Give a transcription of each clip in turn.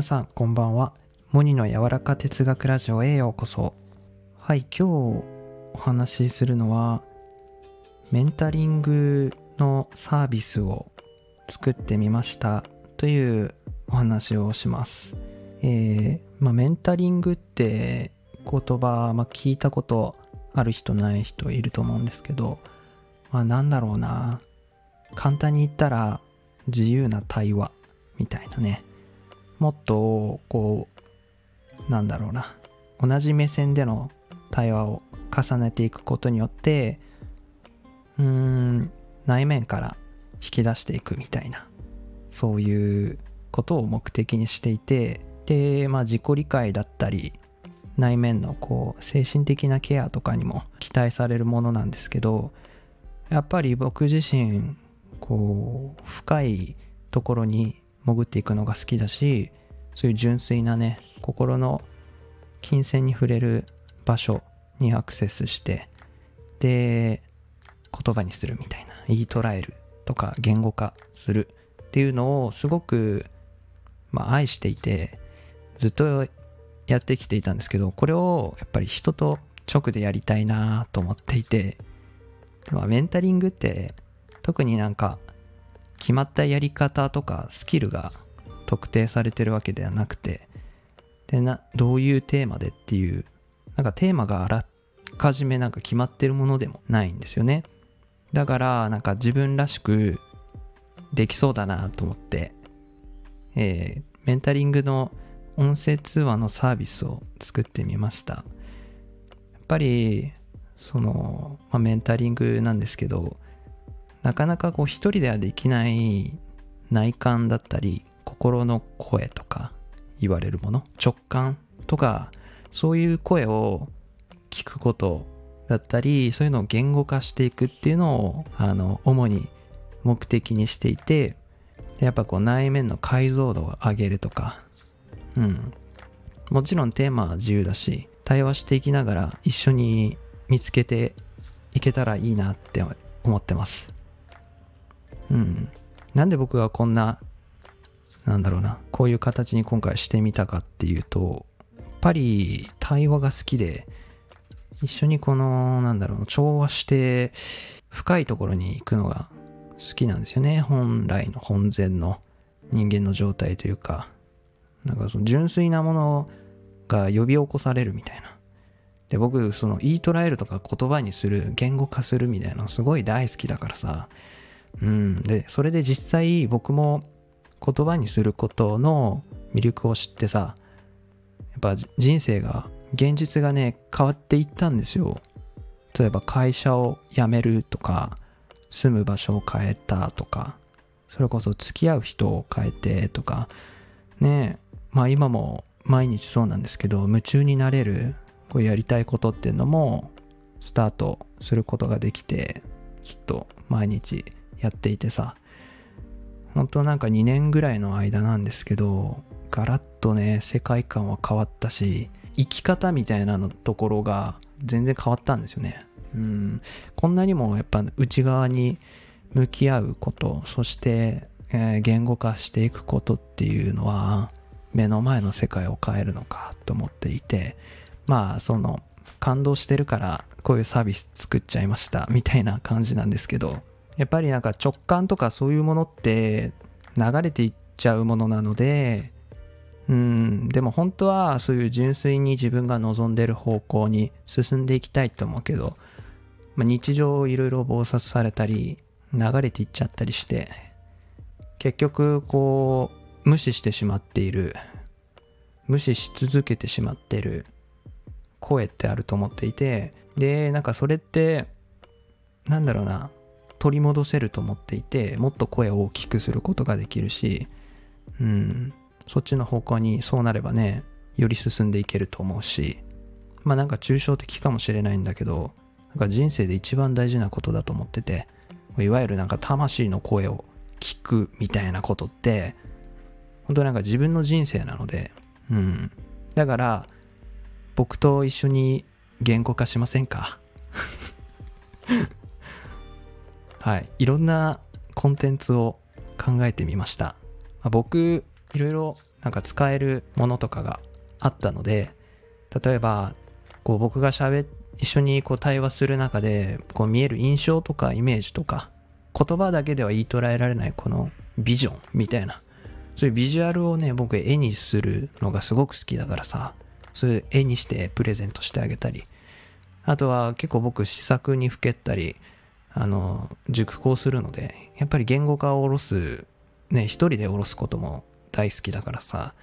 皆さんこんばんは。モニの柔らか哲学ラジオへようこそ。はい今日お話しするのはメンタリングのサービスを作ってみましたというお話をします。えー、まあ、メンタリングって言葉、まあ、聞いたことある人ない人いると思うんですけどまあなんだろうな。簡単に言ったら自由な対話みたいなね。もっとこうなんだろうな。同じ目線での対話を重ねていくことによってうーん内面から引き出していくみたいなそういうことを目的にしていてでまあ自己理解だったり内面のこう精神的なケアとかにも期待されるものなんですけどやっぱり僕自身こう深いところに潜っていくのが好きだしそういう純粋なね心の金銭に触れる場所にアクセスしてで言葉にするみたいな言い捉えるとか言語化するっていうのをすごく、まあ、愛していてずっとやってきていたんですけどこれをやっぱり人と直でやりたいなと思っていて、まあ、メンタリングって特になんか決まったやり方とかスキルが特定されてるわけではなくてでなどういうテーマでっていうなんかテーマがあらかじめなんか決まってるものでもないんですよね。だからなんか自分らしくできそうだなと思って、えー、メンタリングの音声通話のサービスを作ってみました。やっぱりその、まあ、メンタリングなんですけどなかなかこう一人ではできない内観だったり心の声とか言われるもの直感とかそういう声を聞くことだったりそういうのを言語化していくっていうのをあの主に目的にしていてやっぱこう内面の解像度を上げるとかうん。もちろんテーマは自由だし対話していきながら一緒に見つけていけたらいいなって思ってます。うん。なんで僕がこんな、なんだろうな、こういう形に今回してみたかっていうと、やっぱり対話が好きで、一緒にこの、なんだろう、調和して深いところに行くのが好きなんですよね。本来の本然の人間の状態というか、なんかその純粋なものが呼び起こされるみたいな。で、僕、その言い捉えるとか言葉にする、言語化するみたいなのすごい大好きだからさ、うん。で、それで実際僕も言葉にすることの魅力を知ってさ、やっぱ人生が、現実がね、変わっていったんですよ。例えば会社を辞めるとか、住む場所を変えたとか、それこそ付き合う人を変えてとか、ねまあ今も毎日そうなんですけど、夢中になれる、こうやりたいことっていうのも、スタートすることができて、きっと毎日やっていてさ本当なんか2年ぐらいの間なんですけどガラッとね世界観は変わったし生き方みたいなのところが全然変わったんですよね。うん。こんなにもやっぱ内側に向き合うことそして、えー、言語化していくことっていうのは目の前の世界を変えるのかと思っていてまあその感動してるからこういうサービス作っちゃいましたみたいな感じなんですけどやっぱりなんか直感とかそういうものって流れていっちゃうものなのでうんでも本当はそういう純粋に自分が望んでる方向に進んでいきたいと思うけど、まあ、日常いろいろ暴殺されたり流れていっちゃったりして結局こう無視してしまっている無視し続けてしまっている声ってあると思っていてでなんかそれってなんだろうな取り戻せると思っていてもっと声を大きくすることができるしうんそっちの方向にそうなればねより進んでいけると思うしまあなんか抽象的かもしれないんだけどなんか人生で一番大事なことだと思ってていわゆるなんか魂の声を聞くみたいなことって本当なんか自分の人生なのでうんだから僕と一緒に言語化しませんか？はい、いろんなコンテンツを考えてみました。まあ、僕、いろいろなんか使えるものとかがあったので例えばこう僕が喋一緒にこう対話する中でこう見える印象とかイメージとか言葉だけでは言い捉えられないこのビジョンみたいなそういうビジュアルをね僕絵にするのがすごく好きだからさそういう絵にしてプレゼントしてあげたりあとは結構僕試作にふけったりあの熟考するのでやっぱり言語化を下ろすね一人で下ろすことも大好きだからさ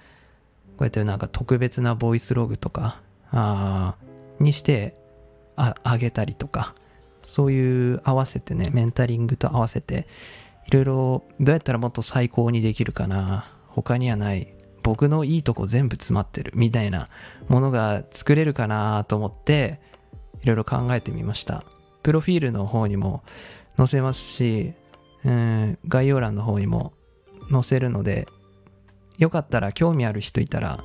こうやってなんか特別なボイスログとかあにしてああげたりとかそういう合わせてねメンタリングと合わせていろいろどうやったらもっと最高にできるかな他にはない僕のいいとこ全部詰まってるみたいなものが作れるかなと思っていろいろ考えてみました。プロフィールの方にも載せますし、うん、概要欄の方にも載せるのでよかったら興味ある人いたら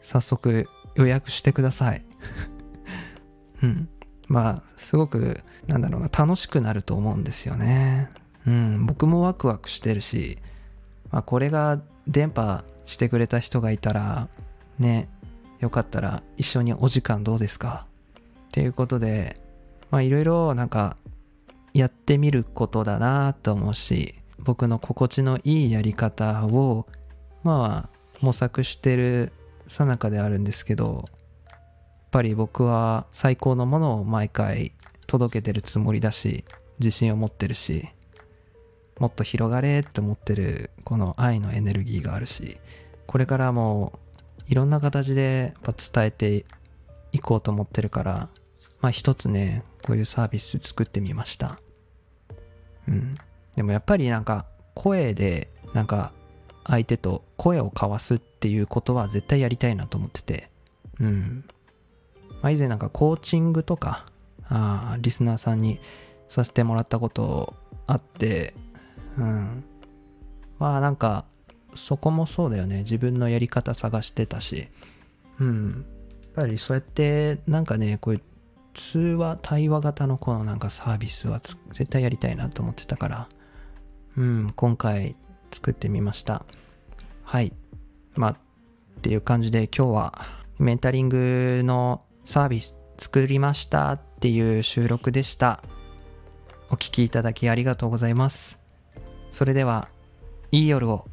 早速予約してください。うん。まあすごくなんだろうな楽しくなると思うんですよね。うん。僕もワクワクしてるし、まあ、これが電波してくれた人がいたらねよかったら一緒にお時間どうですか？っていうことでまあいろいろなんかやってみることだなと思うし僕の心地のいいやり方をまあ模索してるさなかであるんですけどやっぱり僕は最高のものを毎回届けてるつもりだし自信を持ってるしもっと広がれって思ってるこの愛のエネルギーがあるしこれからもいろんな形でやっぱ伝えていこうと思ってるからまあ一つねこういうサービス作ってみました。うん。でもやっぱりなんか声でなんか相手と声を交わすっていうことは絶対やりたいなと思ってて。うん。まあ以前なんかコーチングとかああリスナーさんにさせてもらったことあってうん。まあなんかそこもそうだよね。自分のやり方探してたし。うん。やっぱりそうやってなんかねこういう通話対話型のこのなんかサービスは絶対やりたいなと思ってたからうん今回作ってみました。はい。まあっていう感じで今日はメンタリングのサービス作りましたっていう収録でした。お聴きいただきありがとうございます。それでは、いい夜を。